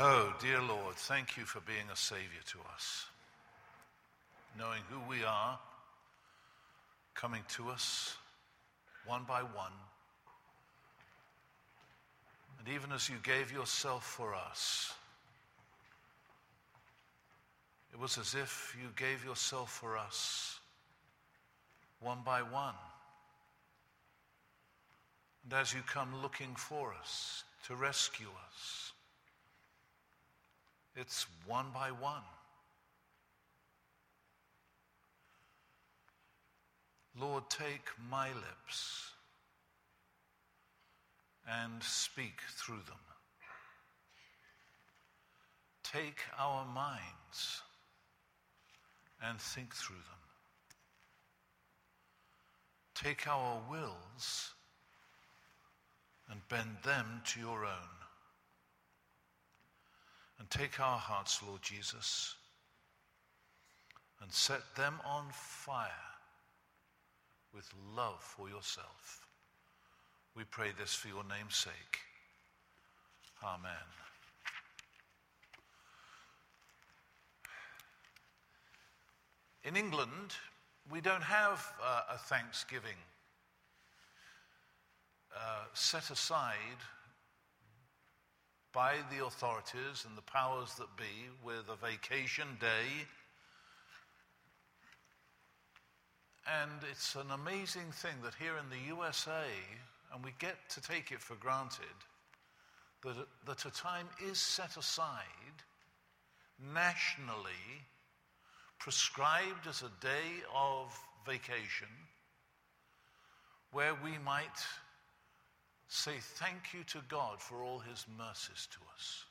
Oh, dear Lord, thank you for being a Savior to us. Knowing who we are, coming to us one by one. And even as you gave yourself for us, it was as if you gave yourself for us one by one. And as you come looking for us to rescue us, it's one by one. Lord, take my lips and speak through them. Take our minds and think through them. Take our wills and bend them to your own. And take our hearts, Lord Jesus, and set them on fire with love for yourself. We pray this for your name's sake. Amen. In England, we don't have uh, a Thanksgiving uh, set aside by the authorities and the powers that be with a vacation day. And it's an amazing thing that here in the USA, and we get to take it for granted, that, that a time is set aside nationally, prescribed as a day of vacation, where we might say thank you to God for all his mercies to us,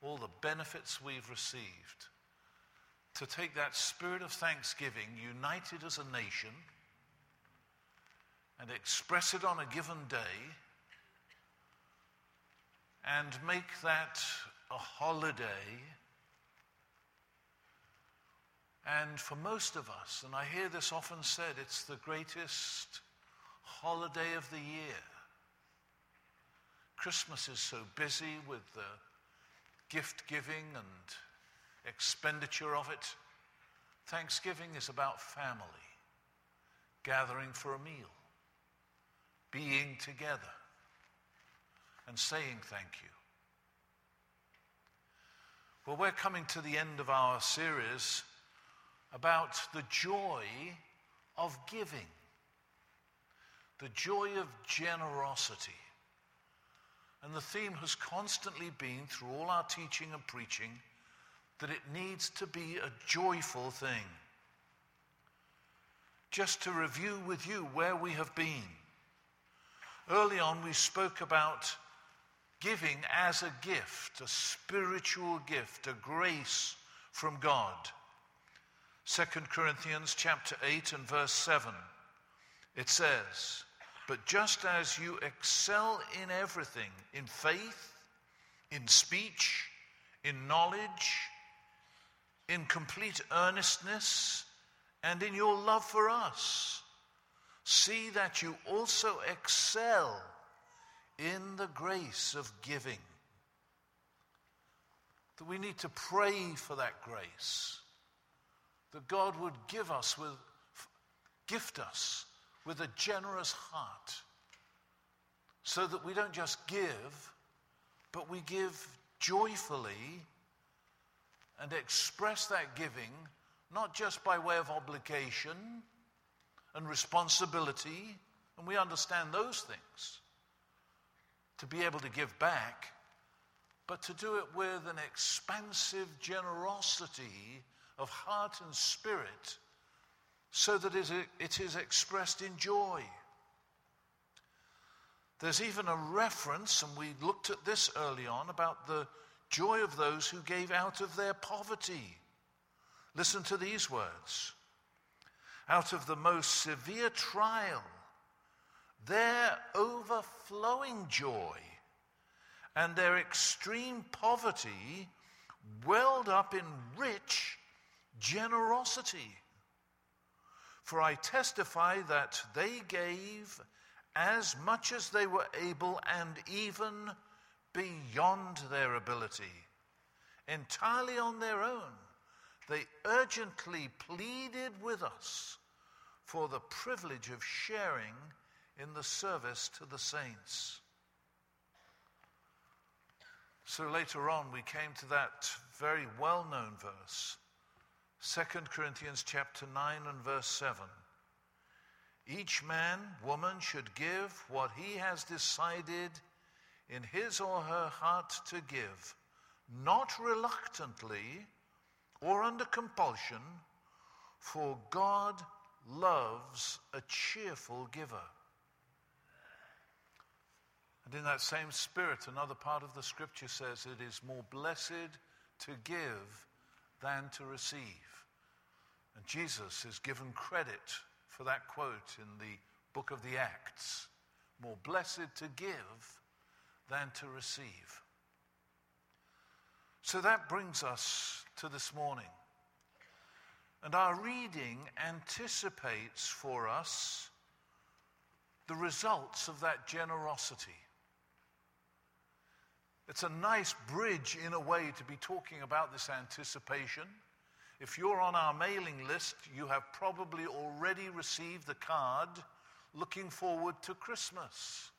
all the benefits we've received. To take that spirit of thanksgiving, united as a nation, and express it on a given day, and make that a holiday. And for most of us, and I hear this often said, it's the greatest holiday of the year. Christmas is so busy with the gift giving and expenditure of it. Thanksgiving is about family, gathering for a meal, being together, and saying thank you. Well, we're coming to the end of our series about the joy of giving the joy of generosity. And the theme has constantly been, through all our teaching and preaching, that it needs to be a joyful thing. Just to review with you where we have been. Early on, we spoke about giving as a gift, a spiritual gift, a grace from God. 2 Corinthians chapter 8 and verse 7. It says, but just as you excel in everything, in faith, in speech, in knowledge, in complete earnestness, and in your love for us, see that you also excel in the grace of giving. That we need to pray for that grace. That God would give us with, gift us with a generous heart so that we don't just give, but we give joyfully and express that giving not just by way of obligation and responsibility, and we understand those things, to be able to give back, but to do it with an expansive generosity of heart and spirit so that it is expressed in joy. There's even a reference, and we looked at this early on, about the joy of those who gave out of their poverty. Listen to these words out of the most severe trial, their overflowing joy and their extreme poverty welled up in rich generosity. For I testify that they gave as much as they were able and even beyond their ability, entirely on their own, they urgently pleaded with us for the privilege of sharing in the service to the saints. So later on, we came to that very well known verse, 2 Corinthians chapter 9 and verse 7. Each man, woman should give what he has decided in his or her heart to give, not reluctantly or under compulsion, for God loves a cheerful giver. And in that same spirit, another part of the scripture says it is more blessed to give than to receive. And Jesus is given credit for that quote in the book of the Acts more blessed to give than to receive. So that brings us to this morning. And our reading anticipates for us the results of that generosity. It's a nice bridge, in a way, to be talking about this anticipation. If you're on our mailing list, you have probably already received the card looking forward to Christmas.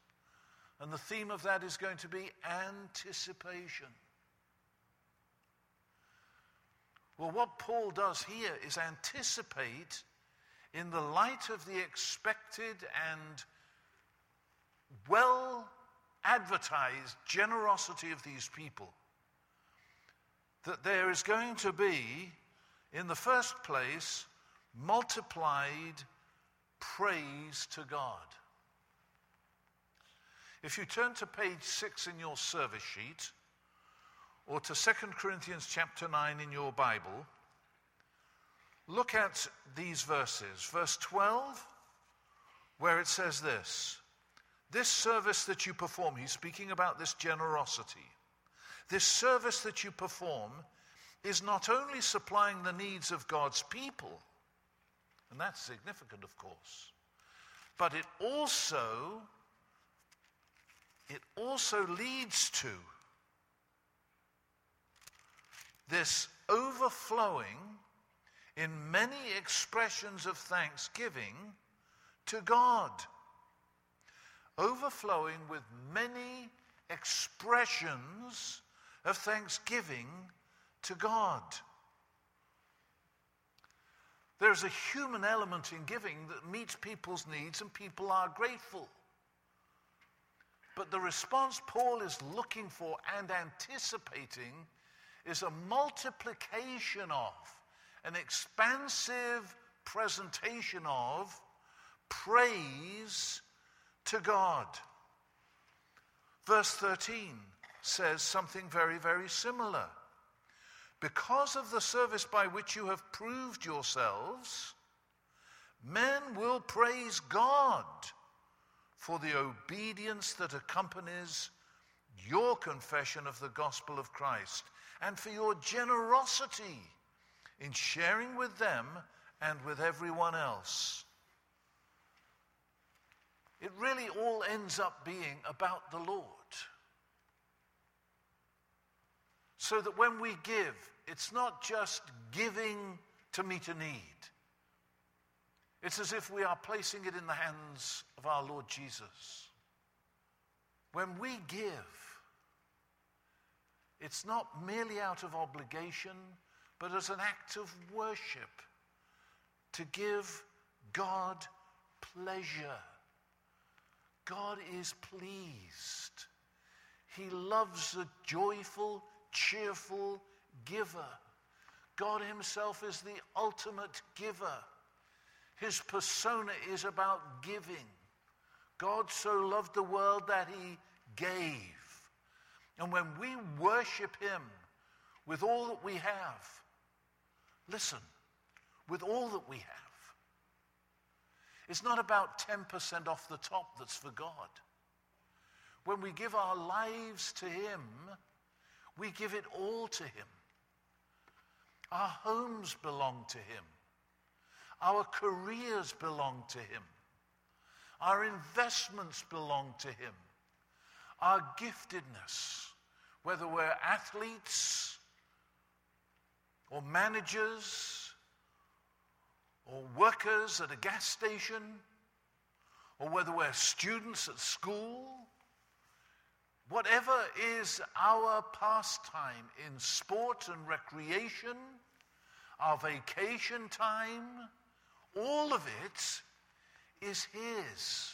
And the theme of that is going to be anticipation. Well, what Paul does here is anticipate in the light of the expected and well advertised generosity of these people that there is going to be, in the first place, multiplied praise to God. If you turn to page 6 in your service sheet, or to 2 Corinthians chapter 9 in your Bible, look at these verses. Verse 12, where it says this This service that you perform, he's speaking about this generosity. This service that you perform is not only supplying the needs of God's people, and that's significant, of course, but it also it also leads to this overflowing in many expressions of thanksgiving to God. Overflowing with many expressions of thanksgiving to God. There's a human element in giving that meets people's needs and people are grateful. But the response Paul is looking for and anticipating is a multiplication of, an expansive presentation of praise to God. Verse 13 says something very, very similar. Because of the service by which you have proved yourselves, men will praise God for the obedience that accompanies your confession of the gospel of Christ and for your generosity in sharing with them and with everyone else. It really all ends up being about the Lord. So that when we give, it's not just giving to meet a need. It's as if we are placing it in the hands of our Lord Jesus. When we give, it's not merely out of obligation, but as an act of worship to give God pleasure. God is pleased. He loves a joyful, cheerful giver. God Himself is the ultimate giver. His persona is about giving. God so loved the world that He gave. And when we worship Him with all that we have, listen, with all that we have, it's not about 10% off the top that's for God. When we give our lives to Him, we give it all to Him. Our homes belong to Him. Our careers belong to Him. Our investments belong to Him. Our giftedness, whether we're athletes or managers or workers at a gas station or whether we're students at school, whatever is our pastime in sport and recreation, our vacation time, all of it is His.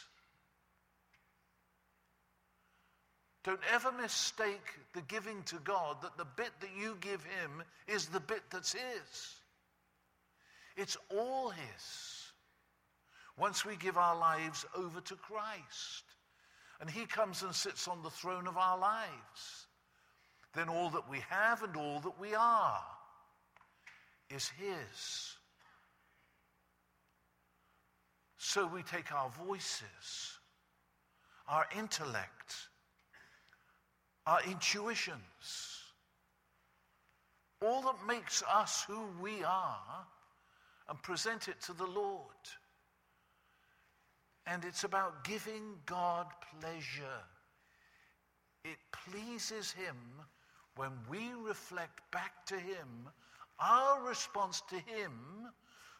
Don't ever mistake the giving to God that the bit that you give Him is the bit that's His. It's all His once we give our lives over to Christ. And He comes and sits on the throne of our lives. Then all that we have and all that we are is His. So we take our voices, our intellect, our intuitions, all that makes us who we are, and present it to the Lord. And it's about giving God pleasure. It pleases Him when we reflect back to Him our response to Him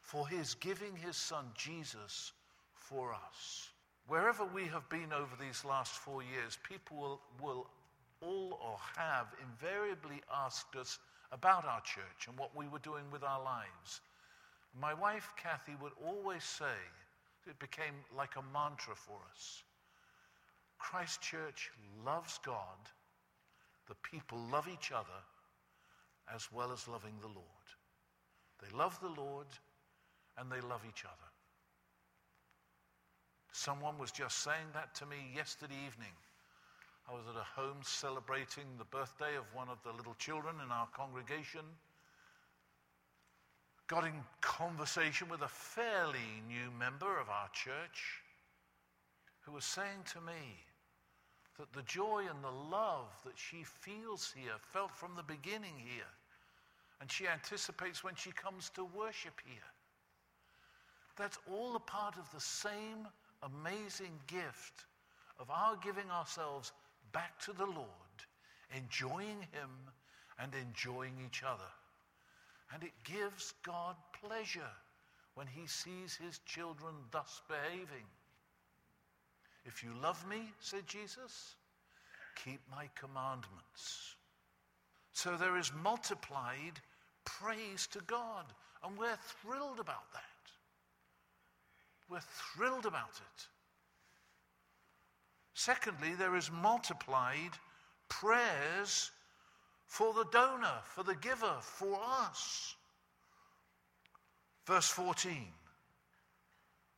for His giving His Son Jesus for us. Wherever we have been over these last four years, people will, will all or have invariably asked us about our church and what we were doing with our lives. My wife, Kathy, would always say, it became like a mantra for us. Christ Church loves God, the people love each other, as well as loving the Lord. They love the Lord and they love each other. Someone was just saying that to me yesterday evening. I was at a home celebrating the birthday of one of the little children in our congregation got in conversation with a fairly new member of our church who was saying to me that the joy and the love that she feels here, felt from the beginning here, and she anticipates when she comes to worship here. That's all a part of the same amazing gift of our giving ourselves back to the Lord, enjoying Him and enjoying each other. And it gives God pleasure when he sees his children thus behaving. If you love me, said Jesus, keep my commandments. So there is multiplied praise to God, and we're thrilled about that. We're thrilled about it. Secondly, there is multiplied prayers for the donor, for the giver, for us. Verse 14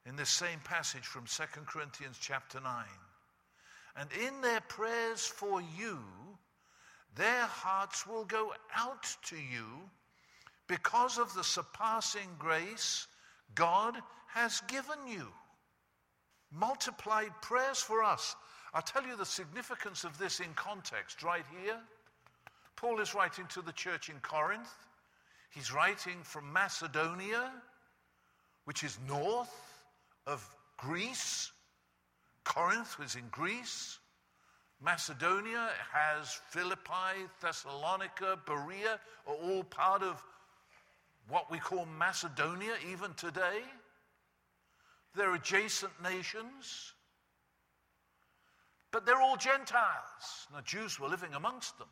in this same passage from 2 Corinthians chapter 9. And in their prayers for you, their hearts will go out to you because of the surpassing grace God has given you. Multiplied prayers for us. I'll tell you the significance of this in context right here. Paul is writing to the church in Corinth. He's writing from Macedonia, which is north of Greece. Corinth was in Greece. Macedonia has Philippi, Thessalonica, Berea, are all part of what we call Macedonia even today. They're adjacent nations, but they're all Gentiles. Now, Jews were living amongst them.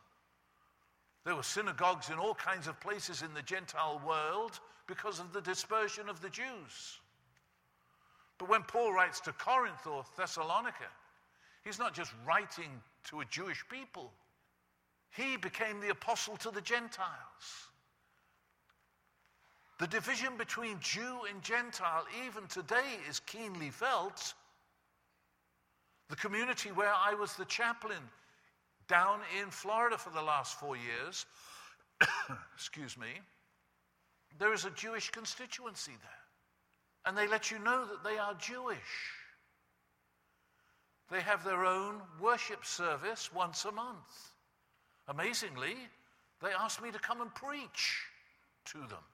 There were synagogues in all kinds of places in the Gentile world because of the dispersion of the Jews. But when Paul writes to Corinth or Thessalonica, he's not just writing to a Jewish people, he became the apostle to the Gentiles. The division between Jew and Gentile, even today, is keenly felt. The community where I was the chaplain down in Florida for the last four years, excuse me, there is a Jewish constituency there. And they let you know that they are Jewish. They have their own worship service once a month. Amazingly, they asked me to come and preach to them.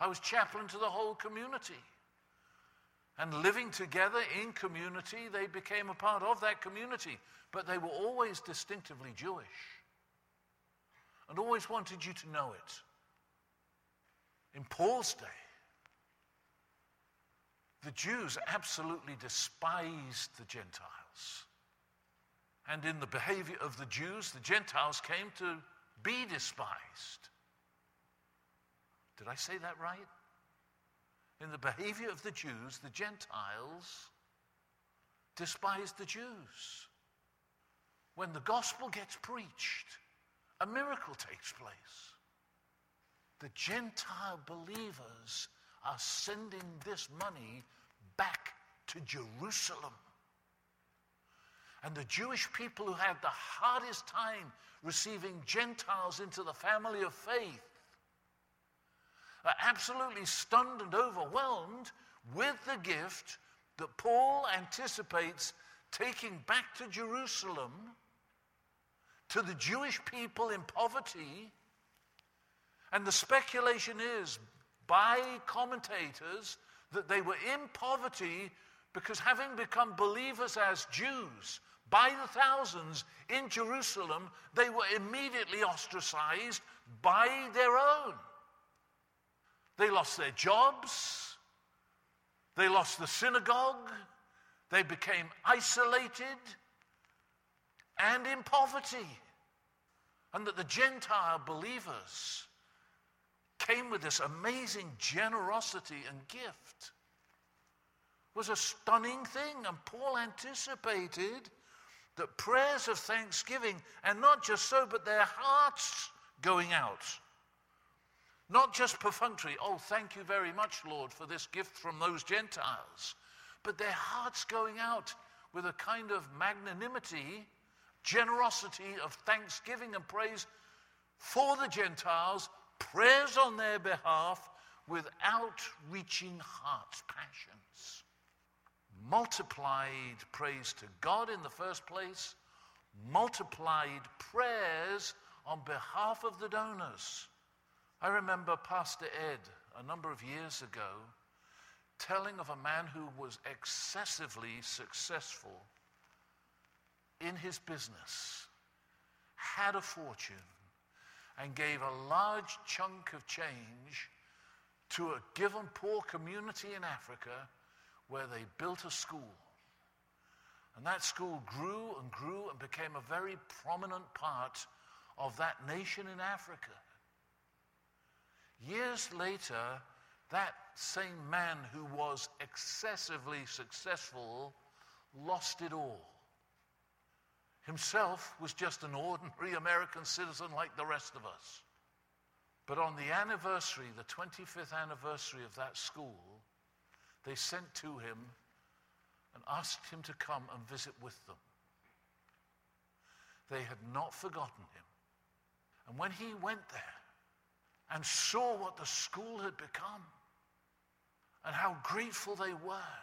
I was chaplain to the whole community. And living together in community, they became a part of that community. But they were always distinctively Jewish. and always wanted you to know it. In Paul's day, the Jews absolutely despised the Gentiles. And in the behavior of the Jews, the Gentiles came to be despised. Did I say that right? In the behavior of the Jews, the Gentiles despised the Jews. When the gospel gets preached, a miracle takes place. The Gentile believers are sending this money back to Jerusalem. And the Jewish people who had the hardest time receiving Gentiles into the family of faith are absolutely stunned and overwhelmed with the gift that Paul anticipates taking back to Jerusalem to the Jewish people in poverty. And the speculation is by commentators that they were in poverty because having become believers as Jews by the thousands in Jerusalem, they were immediately ostracized by their own. They lost their jobs, they lost the synagogue, they became isolated and in poverty. And that the Gentile believers came with this amazing generosity and gift was a stunning thing. And Paul anticipated that prayers of thanksgiving, and not just so, but their hearts going out. Not just perfunctory, oh, thank you very much, Lord, for this gift from those Gentiles, but their hearts going out with a kind of magnanimity, generosity of thanksgiving and praise for the Gentiles prayers on their behalf without reaching heart's passions. Multiplied praise to God in the first place, multiplied prayers on behalf of the donors. I remember Pastor Ed a number of years ago telling of a man who was excessively successful in his business, had a fortune, and gave a large chunk of change to a given poor community in Africa where they built a school. And that school grew and grew and became a very prominent part of that nation in Africa. Years later, that same man who was excessively successful lost it all himself was just an ordinary American citizen like the rest of us. But on the anniversary, the 25th anniversary of that school, they sent to him and asked him to come and visit with them. They had not forgotten him. And when he went there and saw what the school had become and how grateful they were,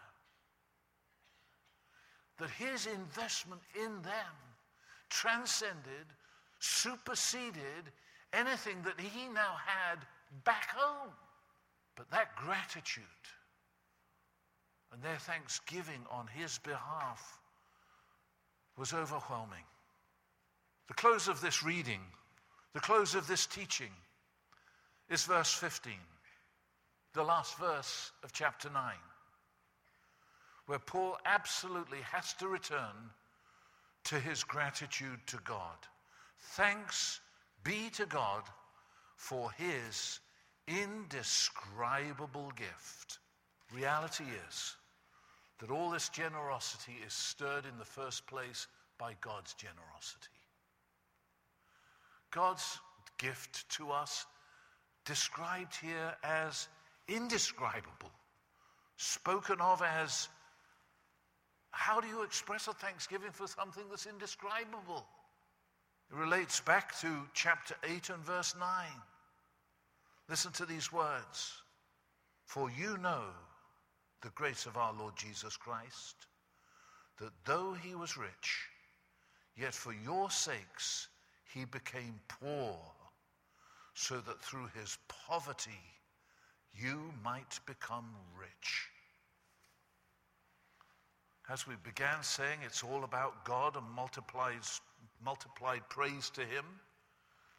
that his investment in them transcended, superseded anything that he now had back home. But that gratitude and their thanksgiving on his behalf was overwhelming. The close of this reading, the close of this teaching, is verse 15, the last verse of chapter 9, where Paul absolutely has to return to his gratitude to God. Thanks be to God for his indescribable gift. Reality is that all this generosity is stirred in the first place by God's generosity. God's gift to us, described here as indescribable, spoken of as how do you express a thanksgiving for something that's indescribable? It relates back to chapter 8 and verse 9. Listen to these words. For you know the grace of our Lord Jesus Christ, that though he was rich, yet for your sakes he became poor, so that through his poverty you might become rich. As we began saying, it's all about God and multiplies, multiplied praise to Him.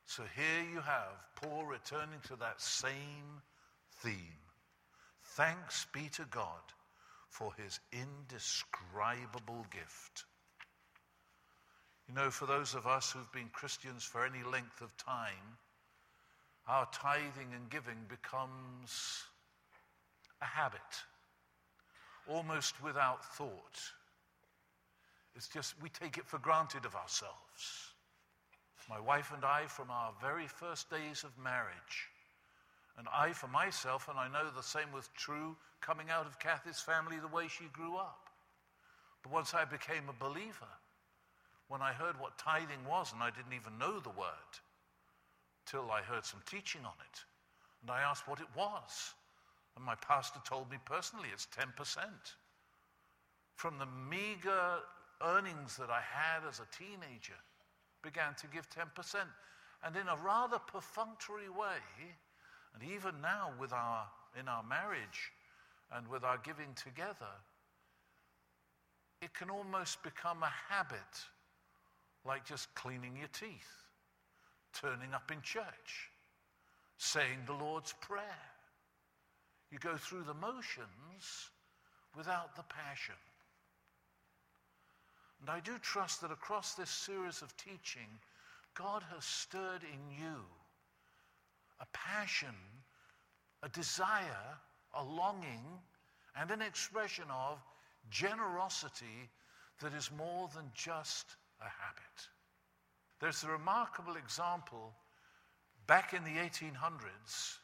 So here you have Paul returning to that same theme. Thanks be to God for his indescribable gift. You know, for those of us who've been Christians for any length of time, our tithing and giving becomes a habit, almost without thought. It's just we take it for granted of ourselves. My wife and I, from our very first days of marriage, and I for myself, and I know the same was true coming out of Kathy's family the way she grew up. But once I became a believer, when I heard what tithing was, and I didn't even know the word till I heard some teaching on it, and I asked what it was. And my pastor told me personally it's 10%. From the meager earnings that I had as a teenager, began to give 10%. And in a rather perfunctory way, and even now with our, in our marriage and with our giving together, it can almost become a habit, like just cleaning your teeth, turning up in church, saying the Lord's Prayer. You go through the motions without the passion. And I do trust that across this series of teaching, God has stirred in you a passion, a desire, a longing, and an expression of generosity that is more than just a habit. There's a remarkable example back in the 1800s.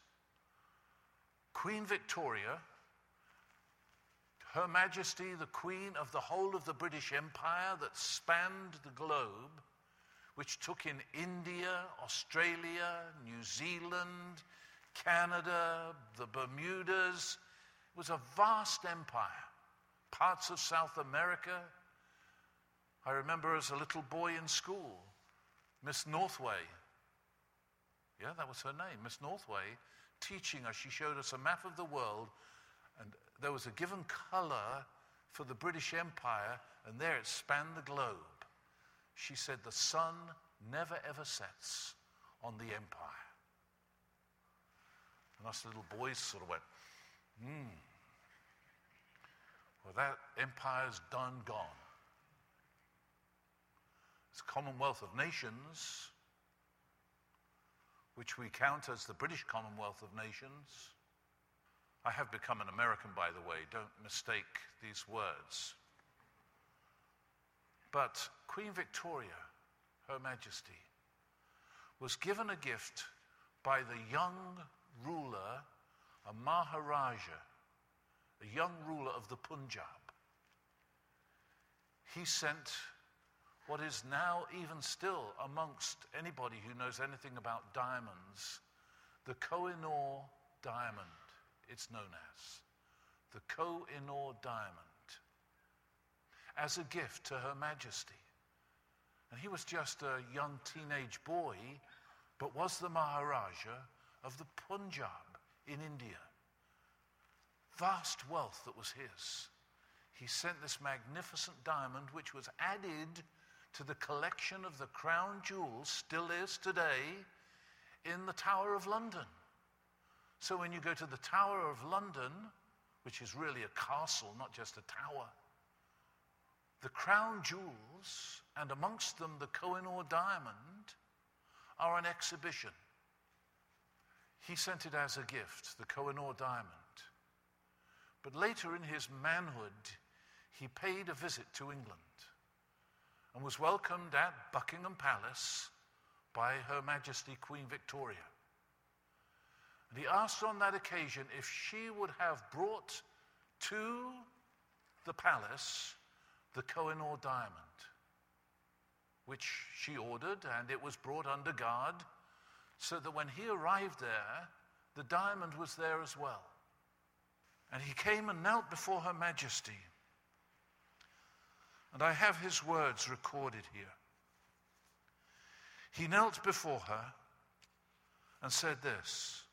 Queen Victoria her Majesty, the Queen of the whole of the British Empire that spanned the globe, which took in India, Australia, New Zealand, Canada, the Bermudas. It was a vast empire. Parts of South America. I remember as a little boy in school, Miss Northway. Yeah, that was her name, Miss Northway, teaching us. She showed us a map of the world and there was a given color for the British Empire, and there it spanned the globe. She said, The sun never ever sets on the empire. And us little boys sort of went, hmm. Well, that empire's done gone. It's Commonwealth of Nations, which we count as the British Commonwealth of Nations. I have become an American, by the way. Don't mistake these words. But Queen Victoria, Her Majesty, was given a gift by the young ruler, a Maharaja, a young ruler of the Punjab. He sent what is now, even still, amongst anybody who knows anything about diamonds, the Kohinoor diamond it's known as the Koh i Noor diamond, as a gift to Her Majesty. And he was just a young teenage boy, but was the Maharaja of the Punjab in India. Vast wealth that was his. He sent this magnificent diamond, which was added to the collection of the crown jewels, still is today, in the Tower of London. So when you go to the Tower of London, which is really a castle, not just a tower, the crown jewels, and amongst them the Kohinoor diamond, are on exhibition. He sent it as a gift, the Kohinoor diamond. But later in his manhood, he paid a visit to England and was welcomed at Buckingham Palace by Her Majesty Queen Victoria. And he asked on that occasion if she would have brought to the palace the Kohinoor diamond, which she ordered, and it was brought under guard, so that when he arrived there, the diamond was there as well. And he came and knelt before Her Majesty. And I have his words recorded here. He knelt before her and said this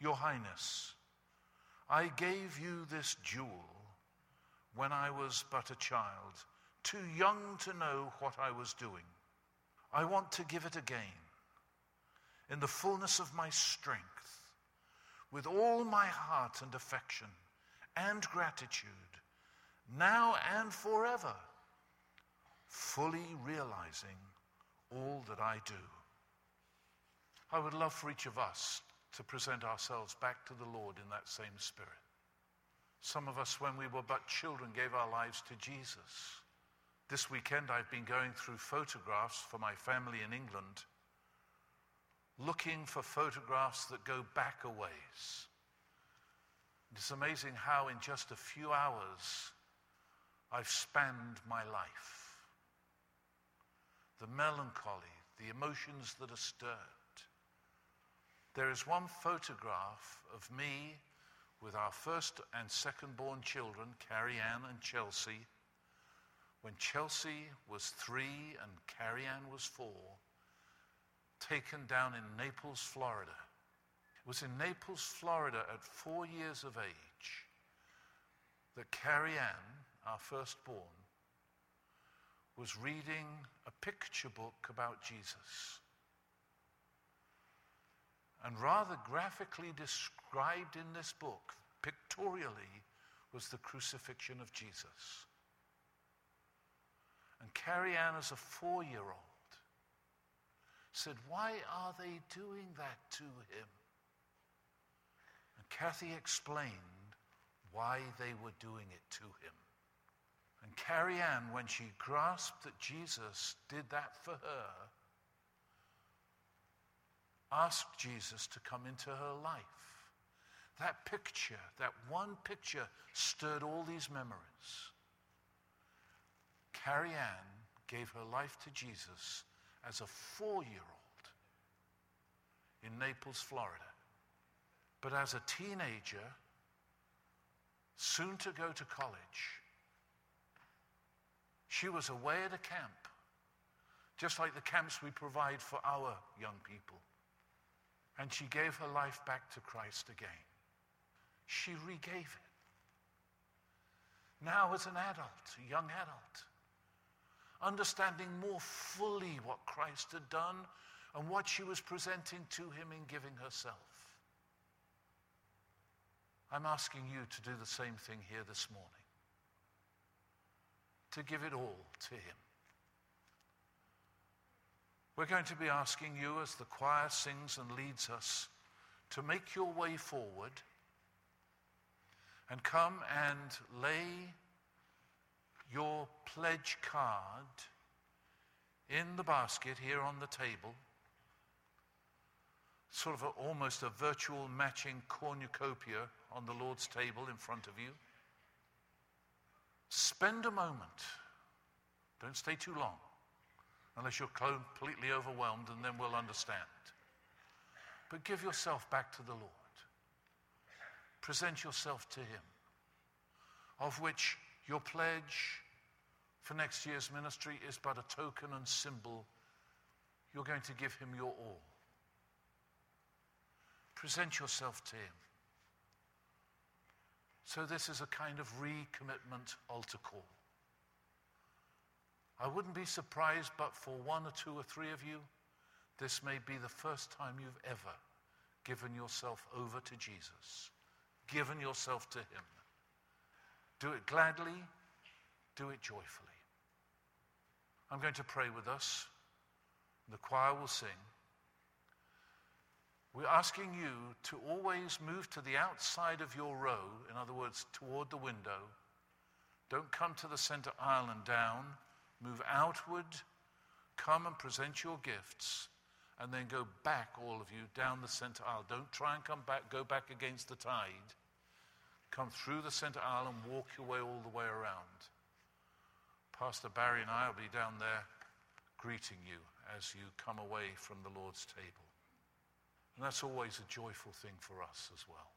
your Highness, I gave you this jewel when I was but a child, too young to know what I was doing. I want to give it again, in the fullness of my strength, with all my heart and affection and gratitude, now and forever, fully realizing all that I do. I would love for each of us to present ourselves back to the Lord in that same spirit. Some of us, when we were but children, gave our lives to Jesus. This weekend, I've been going through photographs for my family in England, looking for photographs that go back a ways. It's amazing how, in just a few hours, I've spanned my life. The melancholy, the emotions that are stirred there is one photograph of me with our first and second born children, Carrie Ann and Chelsea, when Chelsea was three and Carrie Ann was four, taken down in Naples, Florida. It was in Naples, Florida, at four years of age, that Carrie Ann, our firstborn, was reading a picture book about Jesus and rather graphically described in this book, pictorially, was the crucifixion of Jesus. And Carrie Ann, as a four year old, said, Why are they doing that to him? And Kathy explained why they were doing it to him. And Carrie Ann, when she grasped that Jesus did that for her, asked Jesus to come into her life. That picture, that one picture, stirred all these memories. Carrie Ann gave her life to Jesus as a four year old in Naples, Florida. But as a teenager, soon to go to college, she was away at a camp, just like the camps we provide for our young people. And she gave her life back to Christ again. She regave it. Now, as an adult, a young adult, understanding more fully what Christ had done and what she was presenting to him in giving herself. I'm asking you to do the same thing here this morning. To give it all to him. We're going to be asking you as the choir sings and leads us to make your way forward and come and lay your pledge card in the basket here on the table. Sort of a, almost a virtual matching cornucopia on the Lord's table in front of you. Spend a moment. Don't stay too long unless you're completely overwhelmed, and then we'll understand. But give yourself back to the Lord. Present yourself to Him, of which your pledge for next year's ministry is but a token and symbol. You're going to give Him your all. Present yourself to Him. So, this is a kind of recommitment altar call. I wouldn't be surprised, but for one or two or three of you, this may be the first time you've ever given yourself over to Jesus, given yourself to Him. Do it gladly, do it joyfully. I'm going to pray with us. The choir will sing. We're asking you to always move to the outside of your row, in other words, toward the window. Don't come to the center aisle and down. Move outward, come and present your gifts, and then go back, all of you, down the center aisle. Don't try and come back, go back against the tide. Come through the center aisle and walk your way all the way around. Pastor Barry and I will be down there greeting you as you come away from the Lord's table. And that's always a joyful thing for us as well.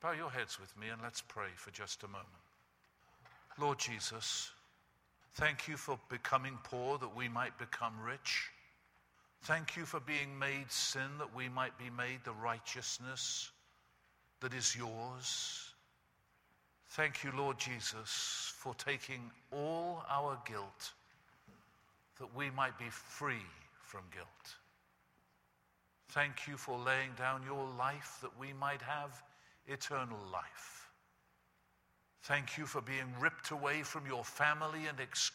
Bow your heads with me and let's pray for just a moment. Lord Jesus, Thank you for becoming poor that we might become rich. Thank you for being made sin that we might be made the righteousness that is yours. Thank you, Lord Jesus, for taking all our guilt that we might be free from guilt. Thank you for laying down your life that we might have eternal life. Thank you for being ripped away from your family and ex-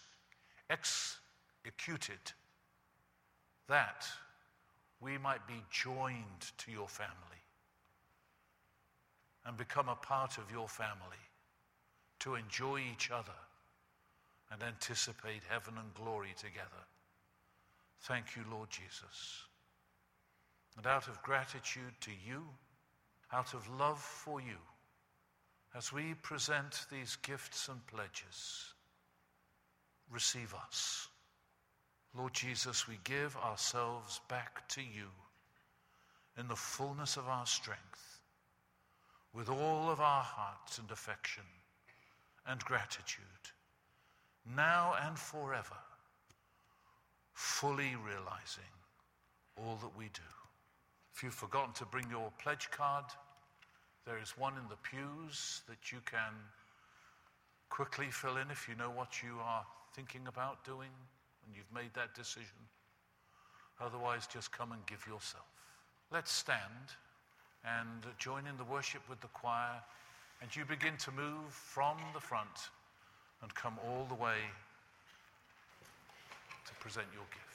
executed, that we might be joined to your family and become a part of your family to enjoy each other and anticipate heaven and glory together. Thank you, Lord Jesus. And out of gratitude to you, out of love for you, as we present these gifts and pledges, receive us. Lord Jesus, we give ourselves back to you in the fullness of our strength, with all of our hearts and affection and gratitude, now and forever, fully realizing all that we do. If you've forgotten to bring your pledge card, there is one in the pews that you can quickly fill in if you know what you are thinking about doing and you've made that decision. Otherwise, just come and give yourself. Let's stand and join in the worship with the choir, and you begin to move from the front and come all the way to present your gift.